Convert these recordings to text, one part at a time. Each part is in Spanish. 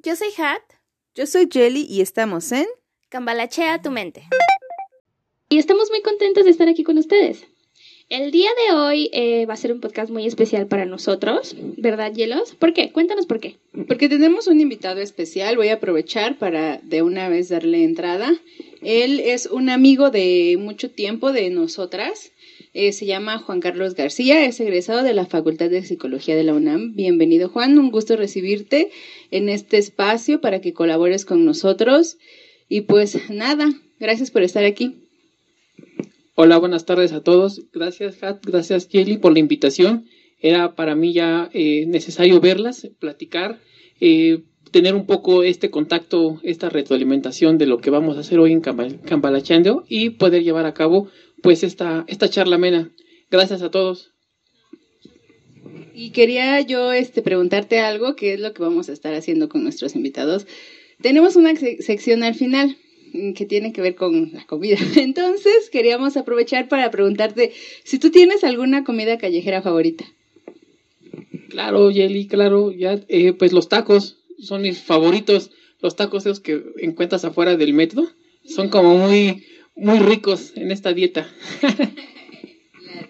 Yo soy Hat. Yo soy Jelly y estamos en Cambalachea tu mente. Y estamos muy contentos de estar aquí con ustedes. El día de hoy eh, va a ser un podcast muy especial para nosotros, ¿verdad, Hielos? ¿Por qué? Cuéntanos por qué. Porque tenemos un invitado especial, voy a aprovechar para de una vez darle entrada. Él es un amigo de mucho tiempo de nosotras. Eh, se llama Juan Carlos García, es egresado de la Facultad de Psicología de la UNAM. Bienvenido Juan, un gusto recibirte en este espacio para que colabores con nosotros. Y pues nada, gracias por estar aquí. Hola, buenas tardes a todos. Gracias, Hat, gracias, Kelly, por la invitación. Era para mí ya eh, necesario verlas, platicar, eh, tener un poco este contacto, esta retroalimentación de lo que vamos a hacer hoy en Cambalachando y poder llevar a cabo pues esta, esta charla amena. Gracias a todos. Y quería yo este, preguntarte algo, que es lo que vamos a estar haciendo con nuestros invitados. Tenemos una sección al final Mm, que tiene que ver con la comida. Entonces, queríamos aprovechar para preguntarte si tú tienes alguna comida callejera favorita. Claro, Yeli, claro, ya, eh, pues los tacos son mis favoritos. Los tacos esos que encuentras afuera del metro son como muy, muy ricos en esta dieta.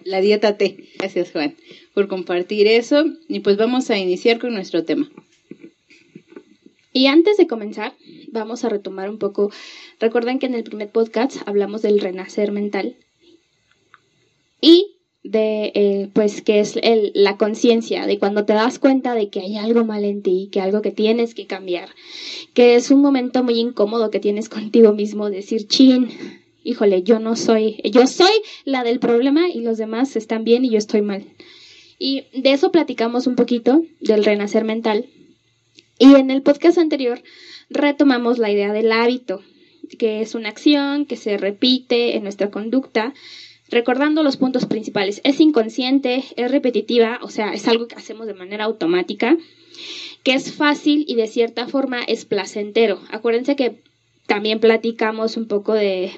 la, dieta T. Gracias, Juan, por compartir eso. Y pues vamos a iniciar con nuestro tema. Y antes de comenzar, vamos a retomar un poco. Recuerden que en el primer podcast hablamos del renacer mental y de, eh, pues, que es la conciencia, de cuando te das cuenta de que hay algo mal en ti, que algo que tienes que cambiar, que es un momento muy incómodo que tienes contigo mismo, decir, chin, híjole, yo no soy, yo soy la del problema y los demás están bien y yo estoy mal. Y de eso platicamos un poquito, del renacer mental, y en el podcast anterior retomamos la idea del hábito, que es una acción que se repite en nuestra conducta, recordando los puntos principales. Es inconsciente, es repetitiva, o sea, es algo que hacemos de manera automática, que es fácil y de cierta forma es placentero. Acuérdense que también platicamos un poco de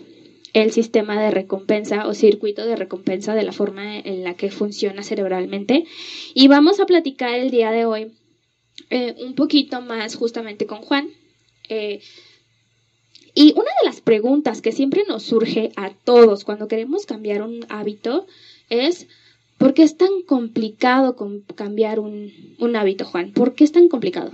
el sistema de recompensa o circuito de recompensa de la forma en la que funciona cerebralmente y vamos a platicar el día de hoy eh, un poquito más justamente con Juan. Eh, y una de las preguntas que siempre nos surge a todos cuando queremos cambiar un hábito es, ¿por qué es tan complicado cambiar un, hábito, Juan? ¿Por qué es tan complicado?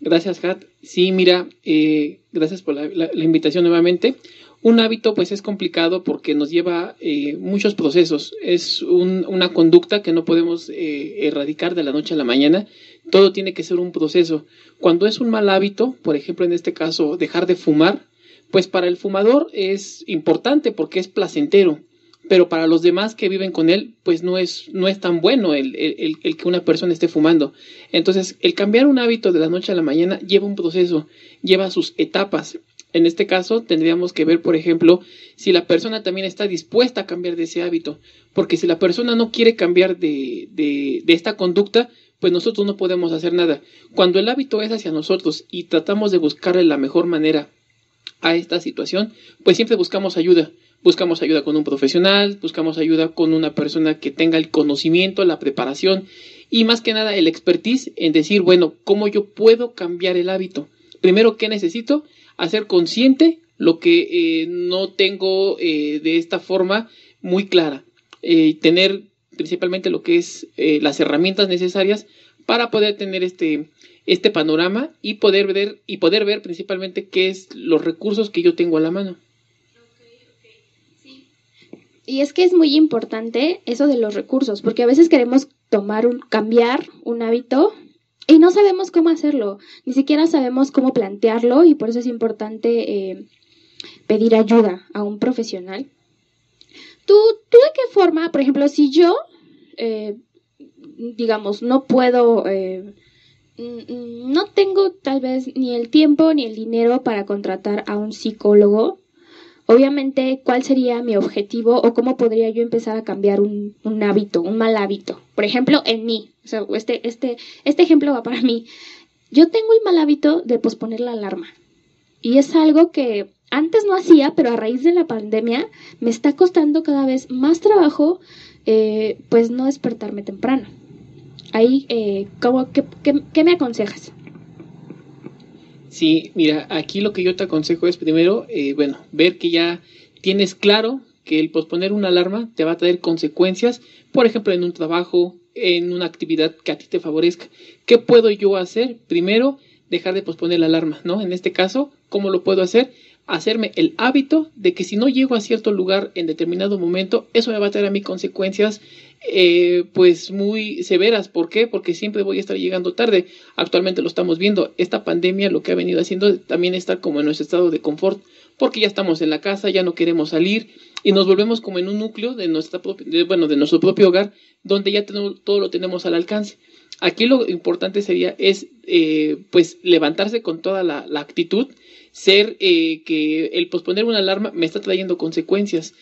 Gracias, Kat. Sí, mira, eh, gracias por la, invitación nuevamente. Un hábito pues es complicado porque nos lleva eh, muchos procesos. Es una conducta que no podemos eh, erradicar de la noche a la mañana. Todo tiene que ser un proceso. Cuando es un mal hábito, por ejemplo en este caso dejar de fumar, pues para el fumador es importante porque es placentero, pero para los demás que viven con él, pues no es, no es tan bueno el, el, el, que una persona esté fumando. Entonces, el cambiar un hábito de la noche a la mañana lleva un proceso, lleva sus etapas. En este caso, tendríamos que ver, por ejemplo, si la persona también está dispuesta a cambiar de ese hábito. Porque si la persona no quiere cambiar de, de, esta conducta, pues nosotros no podemos hacer nada. Cuando el hábito es hacia nosotros y tratamos de buscarle la mejor manera a esta situación, pues siempre buscamos ayuda. Buscamos ayuda con un profesional, buscamos ayuda con una persona que tenga el conocimiento, la preparación y más que nada el expertise en decir, bueno, ¿cómo yo puedo cambiar el hábito? Primero, ¿qué necesito? hacer consciente lo que eh, no tengo eh, de esta forma muy clara. Eh, tener principalmente lo que es las herramientas necesarias para poder tener este, este panorama y poder ver y poder ver principalmente qué es los recursos que yo tengo a la mano. Y es que es muy importante eso de los recursos, porque a veces queremos tomar un, cambiar un hábito y no sabemos cómo hacerlo, ni siquiera sabemos cómo plantearlo y por eso es importante eh, pedir ayuda a un profesional. ¿Tú, ¿Tú de qué forma, por ejemplo, si yo, eh, digamos, no puedo, eh, no tengo tal vez ni el tiempo ni el dinero para contratar a un psicólogo, obviamente, ¿cuál sería mi objetivo o cómo podría yo empezar a cambiar un, hábito, un mal hábito? Por ejemplo, en mí, o sea, este, este, este ejemplo va para mí. Yo tengo el mal hábito de posponer la alarma. Y es algo que antes no hacía, pero a raíz de la pandemia me está costando cada vez más trabajo, eh, pues no despertarme temprano. Ahí, eh, ¿cómo, qué, qué, me aconsejas? Sí, mira, aquí lo que yo te aconsejo es primero, eh, bueno, ver que ya tienes claro que el posponer una alarma te va a traer consecuencias, por ejemplo, en un trabajo, en una actividad que a ti te favorezca. ¿Qué puedo yo hacer? Primero, dejar de posponer la alarma, ¿no? En este caso, ¿cómo lo puedo hacer? Hacerme el hábito de que si no llego a cierto lugar en determinado momento, eso me va a traer a mí consecuencias eh, pues muy severas. ¿Por qué? Porque siempre voy a estar llegando tarde. Actualmente lo estamos viendo. Esta pandemia lo que ha venido haciendo también estar como en nuestro estado de confort, porque ya estamos en la casa, ya no queremos salir y nos volvemos como en un núcleo de nuestra bueno, de nuestro propio hogar, donde ya todo lo tenemos al alcance. Aquí lo importante sería es eh, pues levantarse con toda la, actitud, ser eh, que el posponer una alarma me está trayendo consecuencias.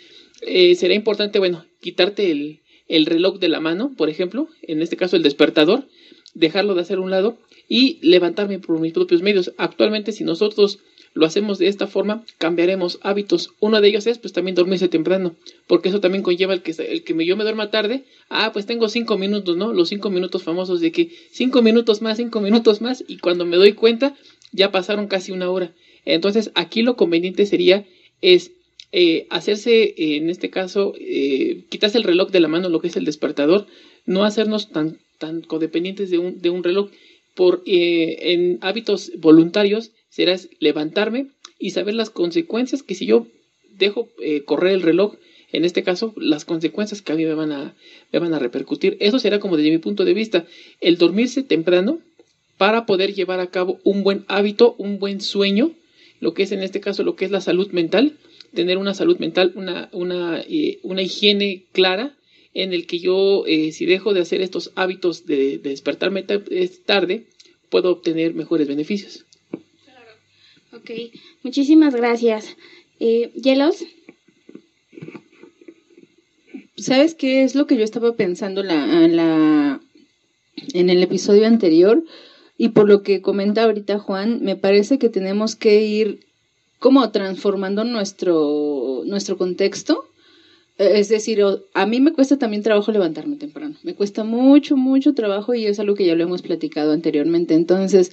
Eh, será importante, bueno, quitarte el, el reloj de la mano, por ejemplo, en este caso el despertador, dejarlo de hacer a un lado y levantarme por mis propios medios. Actualmente, si nosotros lo hacemos de esta forma, cambiaremos hábitos. Uno de ellos es pues también dormirse temprano, porque eso también conlleva el que, el que yo me duerma tarde. Ah, pues tengo cinco minutos, ¿no? Los cinco minutos famosos de que cinco minutos más, cinco minutos más, y cuando me doy cuenta ya pasaron casi una hora. Entonces aquí lo conveniente sería es eh, hacerse, en este caso, eh, quitarse el reloj de la mano, lo que es el despertador, no hacernos tan, tan codependientes de un, de un reloj. Por, eh, en hábitos voluntarios será levantarme y saber las consecuencias que si yo dejo eh, correr el reloj, en este caso, las consecuencias que a mí me van a, me van a repercutir. Eso será como desde mi punto de vista, el dormirse temprano para poder llevar a cabo un buen hábito, un buen sueño, lo que es en este caso lo que es la salud mental, tener una salud mental, una, una, eh, una higiene clara en el que yo, eh, si dejo de hacer estos hábitos de, despertarme tarde, puedo obtener mejores beneficios. Claro. Ok, muchísimas gracias. Eh, ¿Hielos? ¿Sabes qué es lo que yo estaba pensando la, la, en el episodio anterior? Y por lo que comenta ahorita Juan, me parece que tenemos que ir como transformando nuestro, nuestro contexto. E, es decir, a mí me cuesta también trabajo levantarme temprano. Me cuesta mucho, mucho trabajo y es algo que ya lo hemos platicado anteriormente. Entonces,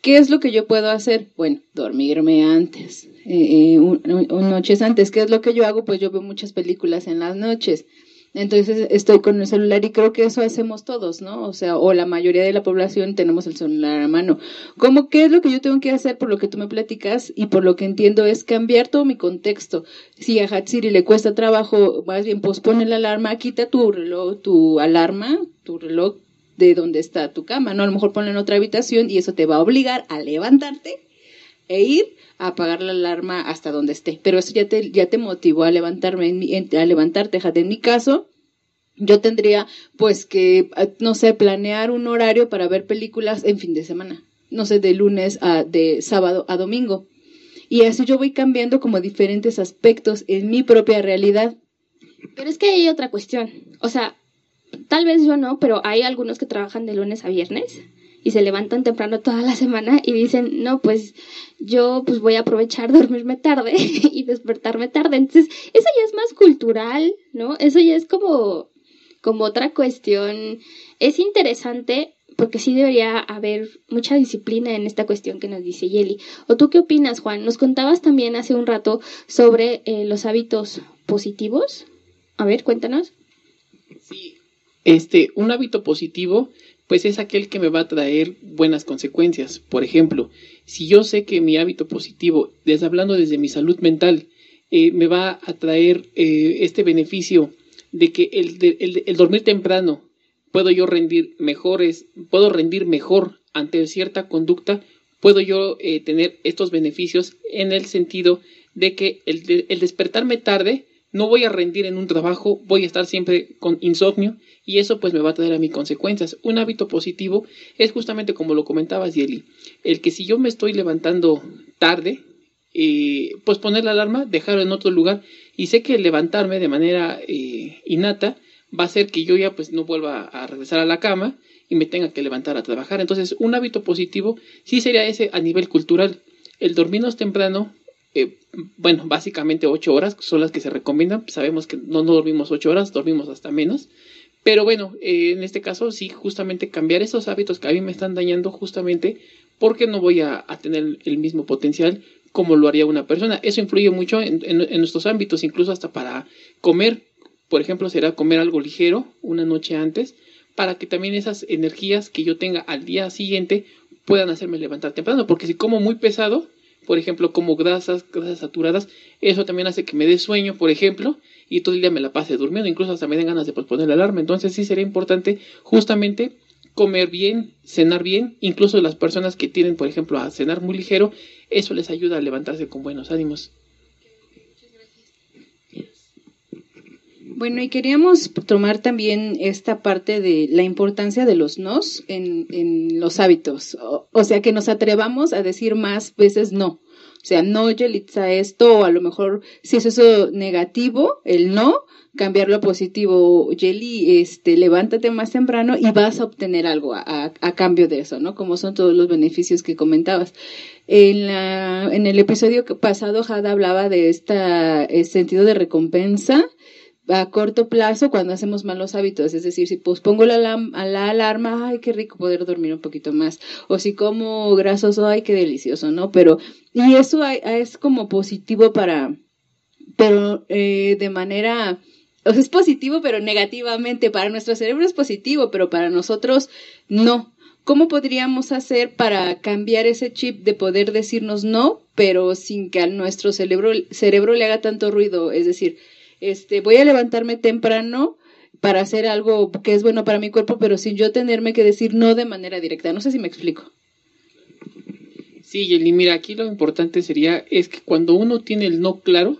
¿qué es lo que yo puedo hacer? Bueno, dormirme antes, eh, eh noches antes. ¿Qué es lo que yo hago? Pues yo veo muchas películas en las noches. Entonces estoy con el celular y creo que eso hacemos todos, ¿no? O sea, o la mayoría de la población tenemos el celular a mano. ¿Cómo qué es lo que yo tengo que hacer por lo que tú me platicas y por lo que entiendo es cambiar todo mi contexto? Si a Hatsiri le cuesta trabajo, más bien pospone la alarma, quita tu reloj, tu alarma, tu reloj de donde está tu cama, ¿no? A lo mejor ponla en otra habitación y eso te va a obligar a levantarte e ir apagar la alarma hasta donde esté. Pero eso ya te, ya te motivó a levantarme, a levantarte. En mi caso, yo tendría pues que, no sé, planear un horario para ver películas en fin de semana. No sé, de lunes a, de sábado a domingo. Y así yo voy cambiando como diferentes aspectos en mi propia realidad. Pero es que hay otra cuestión. O sea, tal vez yo no, pero hay algunos que trabajan de lunes a viernes y se levantan temprano toda la semana y dicen, no, pues yo pues voy a aprovechar dormirme tarde y despertarme tarde. Entonces, eso ya es más cultural, ¿no? Eso ya es como, como otra cuestión. Es interesante porque sí debería haber mucha disciplina en esta cuestión que nos dice Yeli. ¿O tú qué opinas, Juan? Nos contabas también hace un rato sobre eh, los hábitos positivos. A ver, cuéntanos. Sí, este, un hábito positivo pues es aquel que me va a traer buenas consecuencias. Por ejemplo, si yo sé que mi hábito positivo, desde hablando desde mi salud mental, eh, me va a traer eh, este beneficio de que el, dormir temprano puedo yo rendir mejores, puedo rendir mejor ante cierta conducta, puedo yo eh, tener estos beneficios en el sentido de que el, el despertarme tarde no voy a rendir en un trabajo, voy a estar siempre con insomnio y eso pues me va a traer a mí consecuencias. Un hábito positivo es justamente como lo comentabas, Yeli, el que si yo me estoy levantando tarde, eh, pues poner la alarma, dejarlo en otro lugar y sé que levantarme de manera eh, innata va a hacer que yo ya pues no vuelva a regresar a la cama y me tenga que levantar a trabajar. Entonces, un hábito positivo sí sería ese a nivel cultural. El dormirnos temprano, eh, bueno, básicamente ocho horas son las que se recomiendan. Sabemos que no, dormimos ocho horas, dormimos hasta menos. Pero bueno, eh, en este caso sí, justamente cambiar esos hábitos que a mí me están dañando, justamente porque no voy a, tener el mismo potencial como lo haría una persona. Eso influye mucho en, nuestros ámbitos, incluso hasta para comer. Por ejemplo, será comer algo ligero una noche antes, para que también esas energías que yo tenga al día siguiente puedan hacerme levantar temprano. Porque si como muy pesado, por ejemplo, como grasas, grasas saturadas, eso también hace que me dé sueño, por ejemplo, y todo el día me la pase durmiendo, incluso hasta me den ganas de posponer la alarma. Entonces sí sería importante justamente comer bien, cenar bien, incluso las personas que tienen, por ejemplo, a cenar muy ligero, eso les ayuda a levantarse con buenos ánimos. Bueno, y queríamos tomar también esta parte de la importancia de los nos en, en los hábitos. O, sea, que nos atrevamos a decir más veces no. O sea, no, Yelitza, esto, o a lo mejor, si es eso negativo, el no, cambiarlo a positivo. Yeli, este, levántate más temprano y vas a obtener algo a, a, cambio de eso, ¿no? Como son todos los beneficios que comentabas. En, la, en el episodio pasado, Jada hablaba de este sentido de recompensa a corto plazo cuando hacemos malos hábitos, es decir, si pospongo la, la alarma, ay, qué rico poder dormir un poquito más, o si como grasoso, ay, qué delicioso, ¿no? Pero, y eso es como positivo para, pero eh, de manera, o sea, es positivo, pero negativamente, para nuestro cerebro es positivo, pero para nosotros no. ¿Cómo podríamos hacer para cambiar ese chip de poder decirnos no, pero sin que a nuestro cerebro, cerebro le haga tanto ruido? Es decir, este, voy a levantarme temprano para hacer algo que es bueno para mi cuerpo, pero sin yo tenerme que decir no de manera directa. No sé si me explico. Sí, Yeli, mira, aquí lo importante sería es que cuando uno tiene el no claro,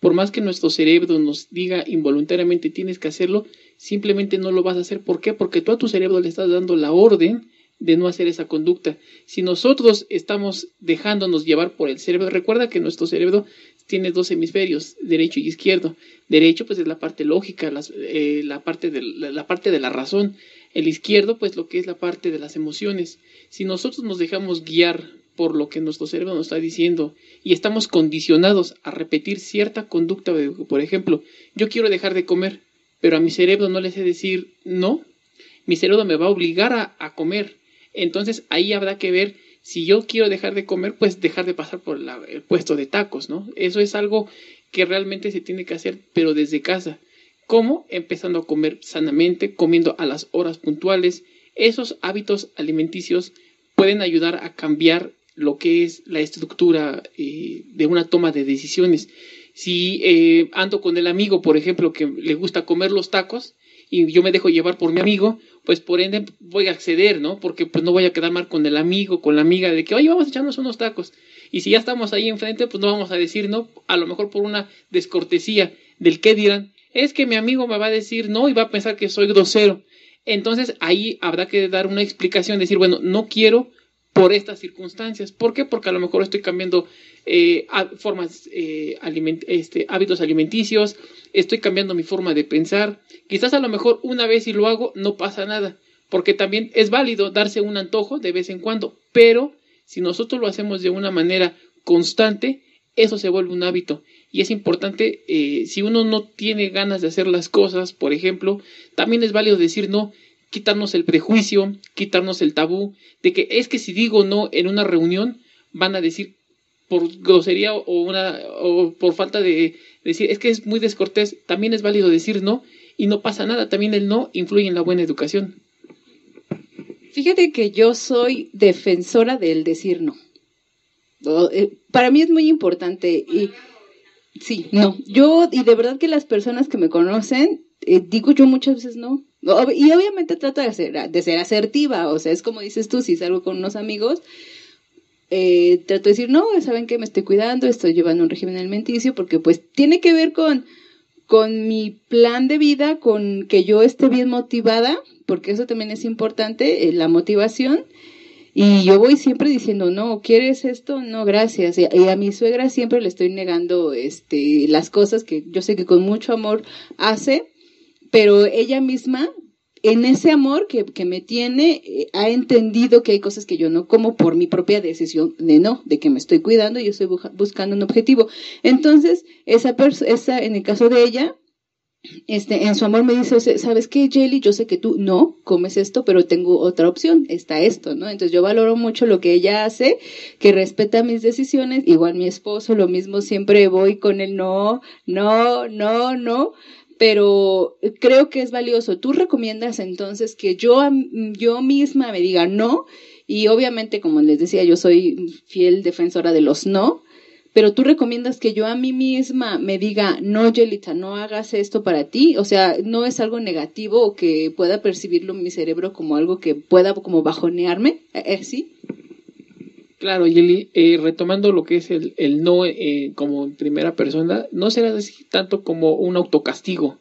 por más que nuestro cerebro nos diga involuntariamente tienes que hacerlo, simplemente no lo vas a hacer. ¿Por qué? Porque tú a tu cerebro le estás dando la orden de no hacer esa conducta. Si nosotros estamos dejándonos llevar por el cerebro, recuerda que nuestro cerebro tiene dos hemisferios, derecho y izquierdo. Derecho, pues es la parte lógica, eh, la, parte de, la, parte de la razón. El izquierdo, pues lo que es la parte de las emociones. Si nosotros nos dejamos guiar por lo que nuestro cerebro nos está diciendo y estamos condicionados a repetir cierta conducta, por ejemplo, yo quiero dejar de comer, pero a mi cerebro no le sé decir no, mi cerebro me va a obligar a, a comer. Entonces ahí habrá que ver si yo quiero dejar de comer, pues dejar de pasar por el puesto de tacos, ¿no? Eso es algo que realmente se tiene que hacer, pero desde casa. ¿Cómo? Empezando a comer sanamente, comiendo a las horas puntuales. Esos hábitos alimenticios pueden ayudar a cambiar lo que es la estructura eh, de una toma de decisiones. Si eh, ando con el amigo, por ejemplo, que le gusta comer los tacos, y yo me dejo llevar por mi amigo, pues por ende voy a acceder, ¿no? Porque pues no voy a quedar mal con el amigo, con la amiga, de que, oye, vamos a echarnos unos tacos. Y si ya estamos ahí enfrente, pues no vamos a decir no, a lo mejor por una descortesía del qué dirán. Es que mi amigo me va a decir no y va a pensar que soy grosero. Entonces ahí habrá que dar una explicación, decir, bueno, no quiero por estas circunstancias. ¿Por qué? Porque a lo mejor estoy cambiando eh, formas, eh, este, hábitos alimenticios, estoy cambiando mi forma de pensar. Quizás a lo mejor una vez si lo hago no pasa nada, porque también es válido darse un antojo de vez en cuando, pero si nosotros lo hacemos de una manera constante, eso se vuelve un hábito. Y es importante, eh, si uno no tiene ganas de hacer las cosas, por ejemplo, también es válido decir no, quitarnos el prejuicio, quitarnos el tabú, de que es que si digo no en una reunión, van a decir por grosería o, una, o por falta de decir, es que es muy descortés, también es válido decir no y no pasa nada, también el no influye en la buena educación. Fíjate que yo soy defensora del decir no. Eh, para mí es muy importante y sí, no. Yo y de verdad que las personas que me conocen eh, digo yo muchas veces no. Y obviamente trato de ser, de ser asertiva, o sea, es como dices tú, si salgo con unos amigos, eh, trato de decir, no, saben que me estoy cuidando, estoy llevando un régimen alimenticio, porque pues tiene que ver con, con mi plan de vida, con que yo esté bien motivada, porque eso también es importante, eh, la motivación. Y yo voy siempre diciendo, no, ¿quieres esto? No, gracias. Y, a mi suegra siempre le estoy negando este, las cosas que yo sé que con mucho amor hace, pero ella misma en ese amor que, me tiene, eh, ha entendido que hay cosas que yo no como por mi propia decisión de no, de que me estoy cuidando y yo estoy buscando un objetivo. Entonces, esa, esa en el caso de ella, este, en su amor me dice, ¿sabes qué, Jelly? Yo sé que tú no comes esto, pero tengo otra opción, está esto, ¿no? Entonces yo valoro mucho lo que ella hace, que respeta mis decisiones, igual mi esposo, lo mismo, siempre voy con el no, no, no, no, pero creo que es valioso. Tú recomiendas entonces que yo, yo misma me diga no, y obviamente, como les decía, yo soy fiel defensora de los no, pero tú recomiendas que yo a mí misma me diga, no, Yelita, no hagas esto para ti, o sea, no es algo negativo o que pueda percibirlo mi cerebro como algo que pueda como bajonearme, ¿Eh, eh, ¿sí? Claro, Yeli, eh, retomando lo que es el, el no eh, como en primera persona, no será así tanto como un autocastigo,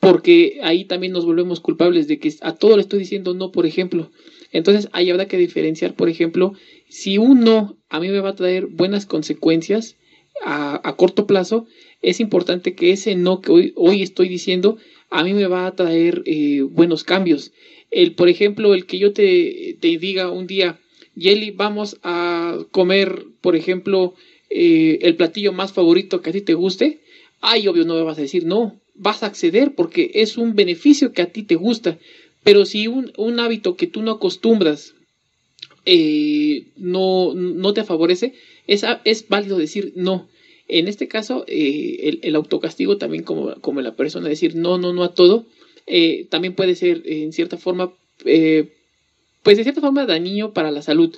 porque ahí también nos volvemos culpables de que a todo le estoy diciendo no, por ejemplo. Entonces ahí habrá que diferenciar, por ejemplo, si un no a mí me va a traer buenas consecuencias a, corto plazo, es importante que ese no que hoy, hoy estoy diciendo a mí me va a traer eh, buenos cambios. El, por ejemplo, el que yo te, te diga un día, Yeli, vamos a comer, por ejemplo, eh, el platillo más favorito que a ti te guste, ay, obvio no vas a decir no, vas a acceder porque es un beneficio que a ti te gusta. Pero si un, hábito que tú no acostumbras eh, no, no te favorece, es, válido decir no. En este caso, eh, el, autocastigo también como, como la persona decir no, no, no a todo, también puede ser en cierta forma, pues de cierta forma dañino para la salud.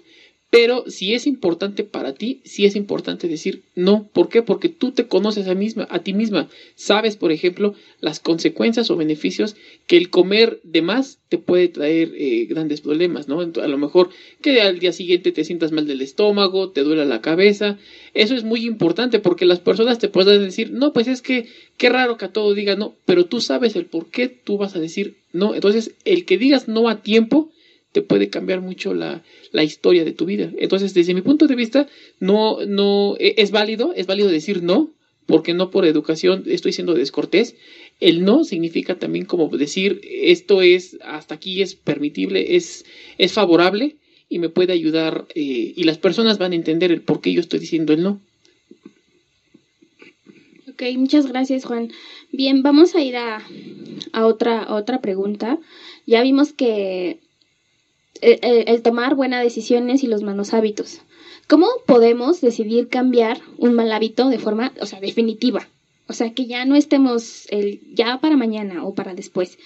Pero si es importante para ti, sí es importante decir no. ¿Por qué? Porque tú te conoces a, misma, a ti misma. Sabes, por ejemplo, las consecuencias o beneficios que el comer de más te puede traer eh, grandes problemas, ¿no? A lo mejor que al día siguiente te sientas mal del estómago, te duela la cabeza. Eso es muy importante porque las personas te pueden decir, no, pues es que qué raro que a todo diga no, pero tú sabes el por qué tú vas a decir no. Entonces, el que digas no a tiempo te puede cambiar mucho la, la, historia de tu vida. Entonces, desde mi punto de vista, no, no, e, es válido, es válido decir no, porque no por educación estoy siendo descortés. El no significa también como decir esto es, hasta aquí es permitible, es, es favorable y me puede ayudar eh, y las personas van a entender el por qué yo estoy diciendo el no. Ok, muchas gracias Juan. Bien, vamos a ir a, a otra, a otra pregunta. Ya vimos que el, tomar buenas decisiones y los malos hábitos. ¿Cómo podemos decidir cambiar un mal hábito de forma, o sea, definitiva? O sea, que ya no estemos el, ya para mañana o para después.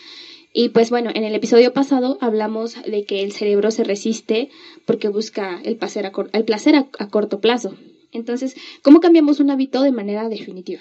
Y pues bueno, en el episodio pasado hablamos de que el cerebro se resiste porque busca el placer a, el placer a corto plazo. Entonces, ¿cómo cambiamos un hábito de manera definitiva?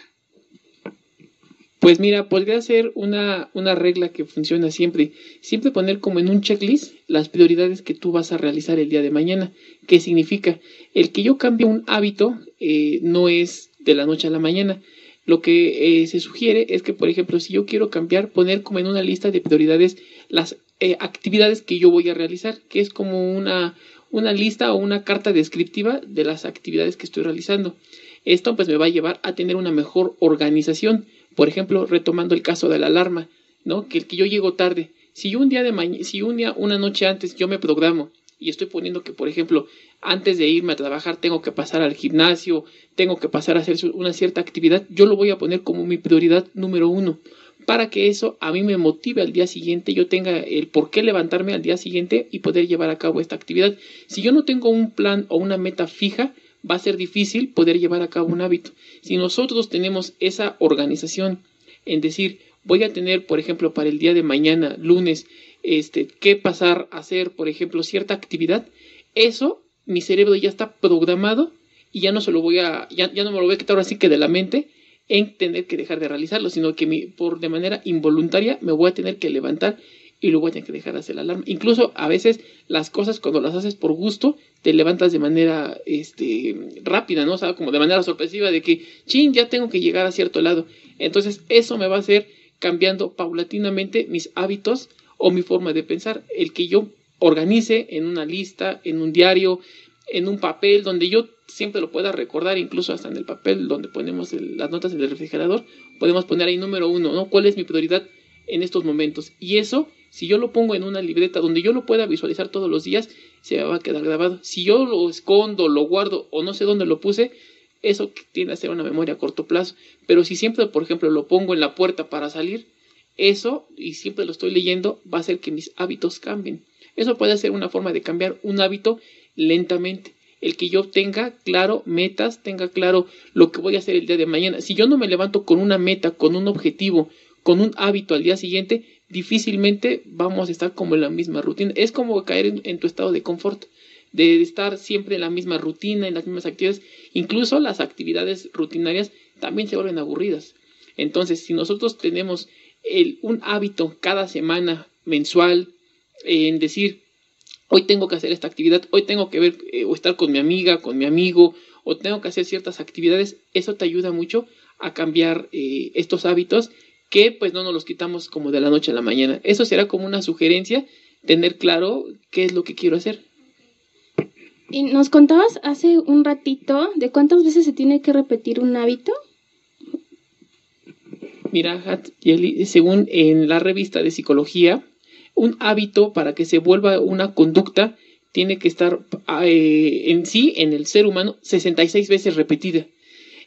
Pues mira, podría ser una, una regla que funciona siempre. Siempre poner como en un checklist las prioridades que tú vas a realizar el día de mañana. ¿Qué significa? El que yo cambie un hábito eh, no es de la noche a la mañana. Lo que eh, se sugiere es que, por ejemplo, si yo quiero cambiar, poner como en una lista de prioridades las eh, actividades que yo voy a realizar, que es como una, una lista o una carta descriptiva de las actividades que estoy realizando. Esto pues me va a llevar a tener una mejor organización por ejemplo, retomando el caso de la alarma, ¿no? Que el que yo llego tarde. Si un día de mañana, si un día, una noche antes yo me programo y estoy poniendo que, por ejemplo, antes de irme a trabajar tengo que pasar al gimnasio, tengo que pasar a hacer una cierta actividad, yo lo voy a poner como mi prioridad número uno para que eso a mí me motive al día siguiente, yo tenga el por qué levantarme al día siguiente y poder llevar a cabo esta actividad. Si yo no tengo un plan o una meta fija, va a ser difícil poder llevar a cabo un hábito. Si nosotros tenemos esa organización en decir, voy a tener, por ejemplo, para el día de mañana, lunes, este, qué pasar a hacer, por ejemplo, cierta actividad, eso mi cerebro ya está programado y ya no se lo voy a, ya, no me lo voy a quitar así que de la mente en tener que dejar de realizarlo, sino que mi, por de manera involuntaria me voy a tener que levantar y luego voy a tener que dejar de hacer la alarma. Incluso a veces las cosas cuando las haces por gusto te levantas de manera este, rápida, ¿no? O sea, como de manera sorpresiva de que, chin, ya tengo que llegar a cierto lado. Entonces, eso me va a hacer cambiando paulatinamente mis hábitos o mi forma de pensar. El que yo organice en una lista, en un diario, en un papel, donde yo siempre lo pueda recordar, incluso hasta en el papel donde ponemos las notas del refrigerador, podemos poner ahí número uno, ¿no? ¿Cuál es mi prioridad en estos momentos? Y eso si yo lo pongo en una libreta donde yo lo pueda visualizar todos los días, se va a quedar grabado. Si yo lo escondo, lo guardo o no sé dónde lo puse, eso tiende a ser una memoria a corto plazo. Pero si siempre, por ejemplo, lo pongo en la puerta para salir, Eso, y siempre lo estoy leyendo, va a hacer que mis hábitos cambien. Eso puede ser una forma de cambiar un hábito lentamente. El que yo tenga claro metas, tenga claro lo que voy a hacer el día de mañana. Si yo no me levanto con una meta, con un objetivo, con un hábito al día siguiente, difícilmente vamos a estar como en la misma rutina. Es como caer en, tu estado de confort, de estar siempre en la misma rutina, en las mismas actividades. Incluso las actividades rutinarias también se vuelven aburridas. Entonces, si nosotros tenemos un hábito cada semana, mensual, en decir, hoy tengo que hacer esta actividad, hoy tengo que ver eh, o estar con mi amiga, con mi amigo, o tengo que hacer ciertas actividades, eso te ayuda mucho a cambiar eh, estos hábitos que pues no nos los quitamos como de la noche a la mañana. Eso será como una sugerencia, tener claro qué es lo que quiero hacer. Y nos contabas hace un ratito de cuántas veces se tiene que repetir un hábito. Mira, según en la revista de psicología, un hábito para que se vuelva una conducta tiene que estar eh, en sí, en el ser humano, 66 veces repetida.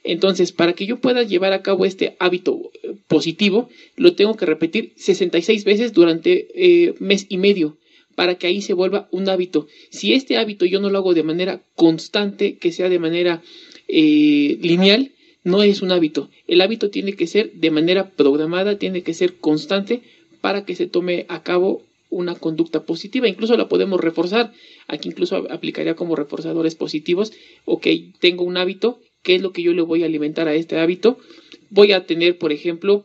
Entonces, para que yo pueda llevar a cabo este hábito eh, positivo, lo tengo que repetir 66 veces durante eh, mes y medio para que ahí se vuelva un hábito. Si este hábito yo no lo hago de manera constante, que sea de manera eh, lineal, no es un hábito. El hábito tiene que ser de manera programada, tiene que ser constante para que se tome a cabo una conducta positiva. Incluso la podemos reforzar. Aquí incluso aplicaría como reforzadores positivos. Ok, tengo un hábito qué es lo que yo le voy a alimentar a este hábito. Voy a tener, por ejemplo,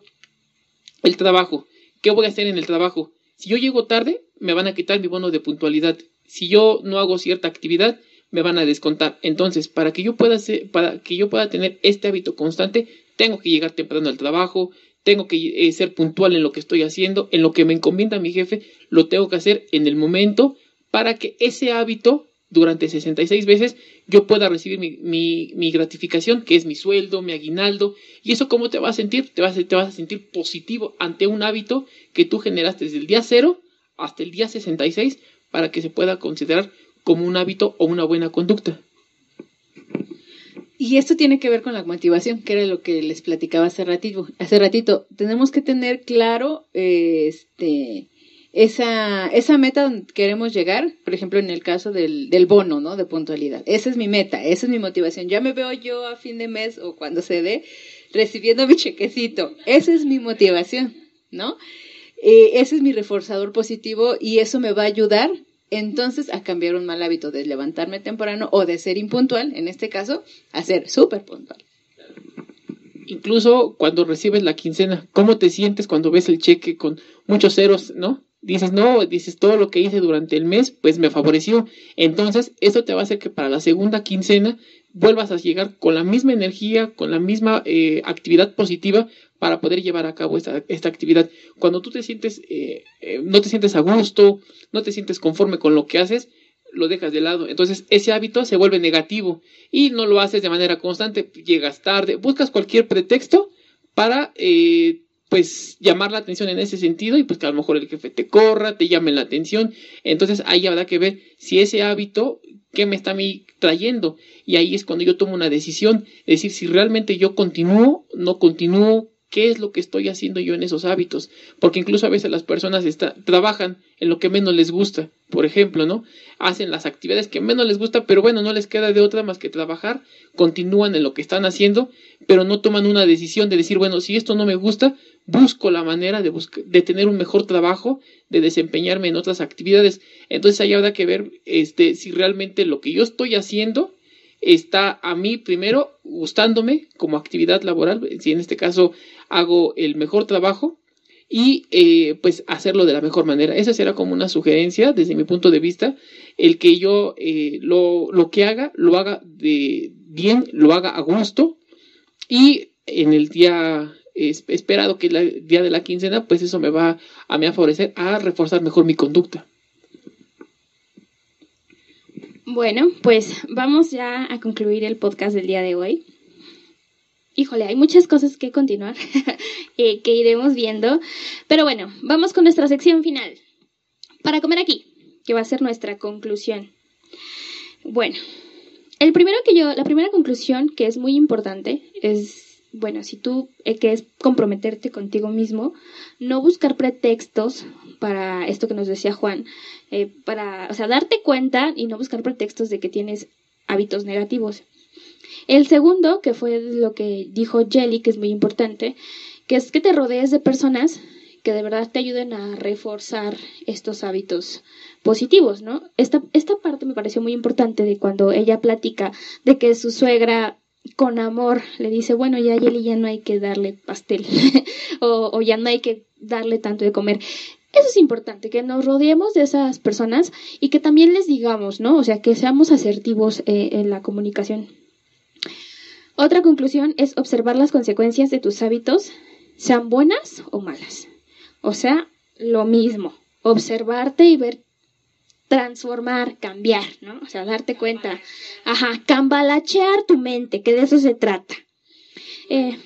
el trabajo. ¿Qué voy a hacer en el trabajo? Si yo llego tarde, me van a quitar mi bono de puntualidad. Si yo no hago cierta actividad, me van a descontar. Entonces, para que yo pueda para que yo pueda tener este hábito constante, tengo que llegar temprano al trabajo, tengo que eh, ser puntual en lo que estoy haciendo, en lo que me encomienda mi jefe, lo tengo que hacer en el momento para que ese hábito durante 66 veces yo pueda recibir mi, gratificación, que es mi sueldo, mi aguinaldo. ¿Y eso cómo te va a sentir? Te vas, te vas a sentir positivo ante un hábito que tú generaste desde el día 0 hasta el día 66 para que se pueda considerar como un hábito o una buena conducta. Y esto tiene que ver con la motivación, que era lo que les platicaba hace ratito. Hace ratito, tenemos que tener claro, este, esa, esa meta donde queremos llegar, por ejemplo, en el caso del, del bono, ¿no? De puntualidad. Esa es mi meta, esa es mi motivación. Ya me veo yo a fin de mes o cuando se dé recibiendo mi chequecito. Esa es mi motivación, ¿no? Eh, ese es mi reforzador positivo y eso me va a ayudar entonces a cambiar un mal hábito de levantarme temprano o de ser impuntual, en este caso, a ser súper puntual. Incluso cuando recibes la quincena, ¿cómo te sientes cuando ves el cheque con muchos ceros, no? Dices, no, dices, todo lo que hice durante el mes, pues me favoreció. Entonces, eso te va a hacer que para la segunda quincena vuelvas a llegar con la misma energía, con la misma eh, actividad positiva para poder llevar a cabo esta, esta actividad. Cuando tú te sientes, eh, eh, no te sientes a gusto, no te sientes conforme con lo que haces, lo dejas de lado. Entonces ese hábito se vuelve negativo y no lo haces de manera constante, llegas tarde, buscas cualquier pretexto para pues llamar la atención en ese sentido y pues que a lo mejor el jefe te corra, te llame la atención. Entonces ahí habrá que ver si ese hábito, ¿qué me está a mí trayendo? Y ahí es cuando yo tomo una decisión, decir, si realmente yo continúo, no continúo, qué es lo que estoy haciendo yo en esos hábitos, porque incluso a veces las personas trabajan en lo que menos les gusta, por ejemplo, ¿no? Hacen las actividades que menos les gusta, pero bueno, no les queda de otra más que trabajar, continúan en lo que están haciendo, pero no toman una decisión de decir, bueno, si esto no me gusta, busco la manera de, de tener un mejor trabajo, de desempeñarme en otras actividades. Entonces ahí habrá que ver este, si realmente lo que yo estoy haciendo está a mí primero gustándome como actividad laboral, si en este caso hago el mejor trabajo y eh, pues hacerlo de la mejor manera. Esa será como una sugerencia desde mi punto de vista, el que yo eh, lo, lo, que haga, lo haga de bien, lo haga a gusto y en el día esperado que el día de la quincena, pues eso me va a, me favorecer a reforzar mejor mi conducta. Bueno, pues vamos ya a concluir el podcast del día de hoy híjole, hay muchas cosas que continuar, eh, que iremos viendo. Pero bueno, vamos con nuestra sección final. Para comer aquí, que va a ser nuestra conclusión. Bueno, el primero que yo, la primera conclusión que es muy importante es bueno, si tú, eh, que es comprometerte contigo mismo, no buscar pretextos para esto que nos decía Juan, eh, para, o sea, darte cuenta y no buscar pretextos de que tienes hábitos negativos. El segundo, que fue lo que dijo Jelly, que es muy importante, que es que te rodees de personas que de verdad te ayuden a reforzar estos hábitos positivos, ¿no? Esta, esta parte me pareció muy importante de cuando ella platica de que su suegra con amor le dice, bueno, ya Yeli ya no hay que darle pastel o, ya no hay que darle tanto de comer. Eso es importante, que nos rodeemos de esas personas y que también les digamos, ¿no? O sea, que seamos asertivos eh, en la comunicación. Otra conclusión es observar las consecuencias de tus hábitos, sean buenas o malas. O sea, lo mismo, observarte y ver transformar, cambiar, ¿no? O sea, darte cuenta, ajá, cambalachear tu mente, que de eso se trata. Eh,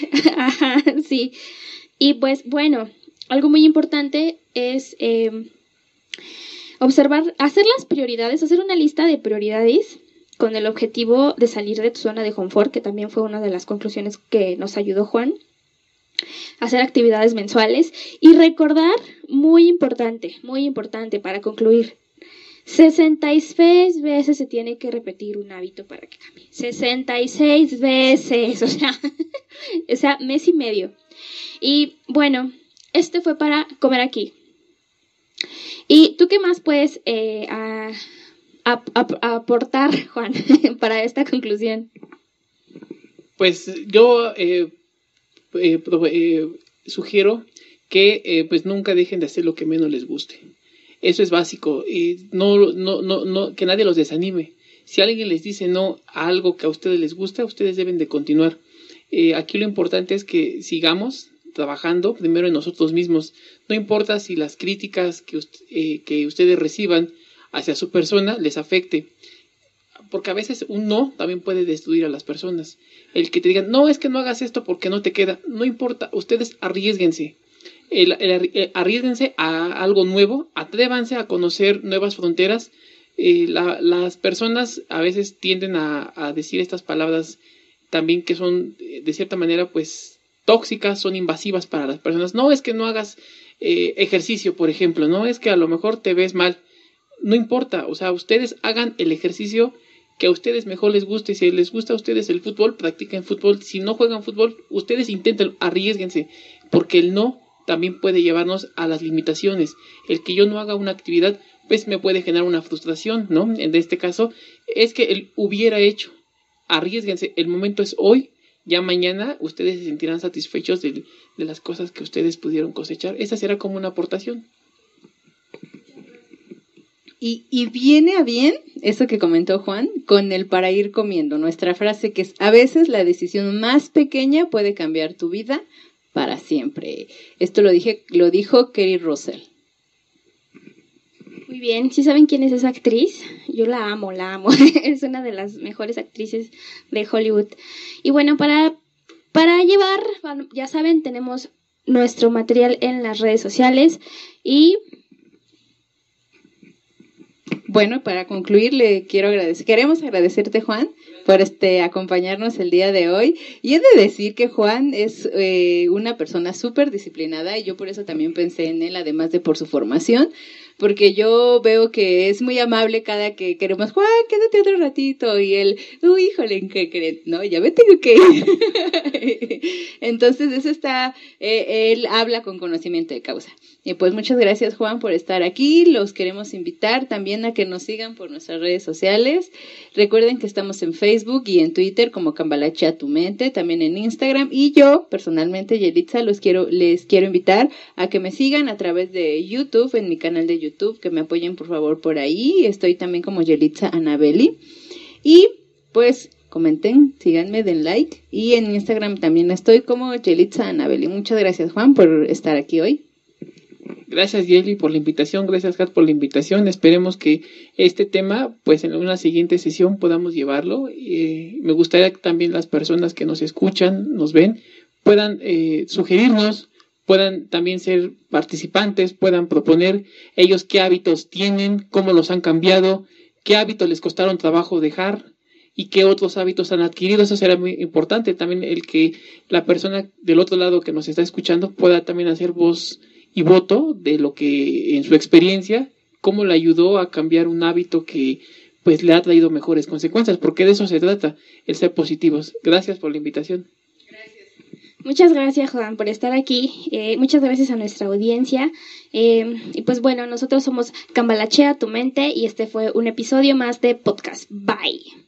ajá, sí. Y pues bueno, algo muy importante es eh, observar, hacer las prioridades, hacer una lista de prioridades con el objetivo de salir de tu zona de confort, que también fue una de las conclusiones que nos ayudó Juan hacer actividades mensuales y recordar, muy importante, muy importante para concluir, 66 veces se tiene que repetir un hábito para que cambie. 66 veces, o sea, o sea, mes y medio. Y bueno, este fue para comer aquí. ¿Y tú qué más puedes eh, aportar, Juan, para esta conclusión? Pues yo eh, eh, eh, sugiero que eh, pues nunca dejen de hacer lo que menos les guste. Eso es básico. Y no, no, no, no, que nadie los desanime. Si alguien les dice no a algo que a ustedes les gusta, ustedes deben de continuar. aquí lo importante es que sigamos trabajando primero en nosotros mismos. No importa si las críticas que, que ustedes reciban hacia su persona les afecte porque a veces un no también puede destruir a las personas. El que te digan, no, es que no hagas esto porque no te queda, no importa, ustedes arriesguense. Eh, arriesguense a algo nuevo, atrévanse a conocer nuevas fronteras. Eh, las personas a veces tienden a, decir estas palabras también que son eh, de cierta manera pues tóxicas, son invasivas para las personas. No es que no hagas ejercicio, por ejemplo, no es que a lo mejor te ves mal. No importa, o sea, ustedes hagan el ejercicio que a ustedes mejor les guste. Si les gusta a ustedes el fútbol, practiquen fútbol. Si no juegan fútbol, ustedes intenten, arriesguense, porque el no también puede llevarnos a las limitaciones. El que yo no haga una actividad, pues me puede generar una frustración, ¿no? En este caso, es que él hubiera hecho. Arriesguense, el momento es hoy, ya mañana ustedes se sentirán satisfechos de, de las cosas que ustedes pudieron cosechar. Esa será como una aportación. Y, viene a bien eso que comentó Juan con el para ir comiendo, nuestra frase que es a veces la decisión más pequeña puede cambiar tu vida para siempre. Esto lo dije, lo dijo Kerry Russell. Muy bien, si saben quién es esa actriz, yo la amo, la amo. es una de las mejores actrices de Hollywood. Y bueno, para, para llevar, ya saben, tenemos nuestro material en las redes sociales y bueno, para concluir, le quiero agradecer, queremos agradecerte, Juan, por este acompañarnos el día de hoy. Y he de decir que Juan es eh, una persona súper disciplinada y yo por eso también pensé en él, además de por su formación, porque yo veo que es muy amable cada que queremos, Juan, quédate otro ratito, y él, uy, híjole, ¿en qué crees? No, ya me tengo que. Entonces, eso está, eh, él habla con conocimiento de causa. Y pues muchas gracias Juan por estar aquí. Los queremos invitar también a que nos sigan por nuestras redes sociales. Recuerden que estamos en Facebook y en Twitter como Cambalache tu mente, también en Instagram. Y yo, personalmente, Yelitza, los quiero, les quiero invitar a que me sigan a través de YouTube, en mi canal de YouTube, que me apoyen por favor por ahí. Estoy también como Yelitza Anabeli. Y pues comenten, síganme, den like. Y en Instagram también estoy como Yelitza Anabeli. Muchas gracias Juan por estar aquí hoy. Gracias Yeli por la invitación, gracias Kat por la invitación. Esperemos que este tema, pues en una siguiente sesión podamos llevarlo. Eh, me gustaría que también las personas que nos escuchan, nos ven, puedan eh, sugerirnos, puedan también ser participantes, puedan proponer ellos qué hábitos tienen, cómo los han cambiado, qué hábitos les costaron trabajo dejar, y qué otros hábitos han adquirido. Eso será muy importante. También el que la persona del otro lado que nos está escuchando pueda también hacer voz y voto de lo que en su experiencia, cómo le ayudó a cambiar un hábito que pues le ha traído mejores consecuencias, porque de eso se trata, el ser positivos. Gracias por la invitación. Muchas gracias, Juan, por estar aquí. Eh, muchas gracias a nuestra audiencia. Eh, y pues bueno, nosotros somos Cambalachea tu mente y este fue un episodio más de podcast. Bye.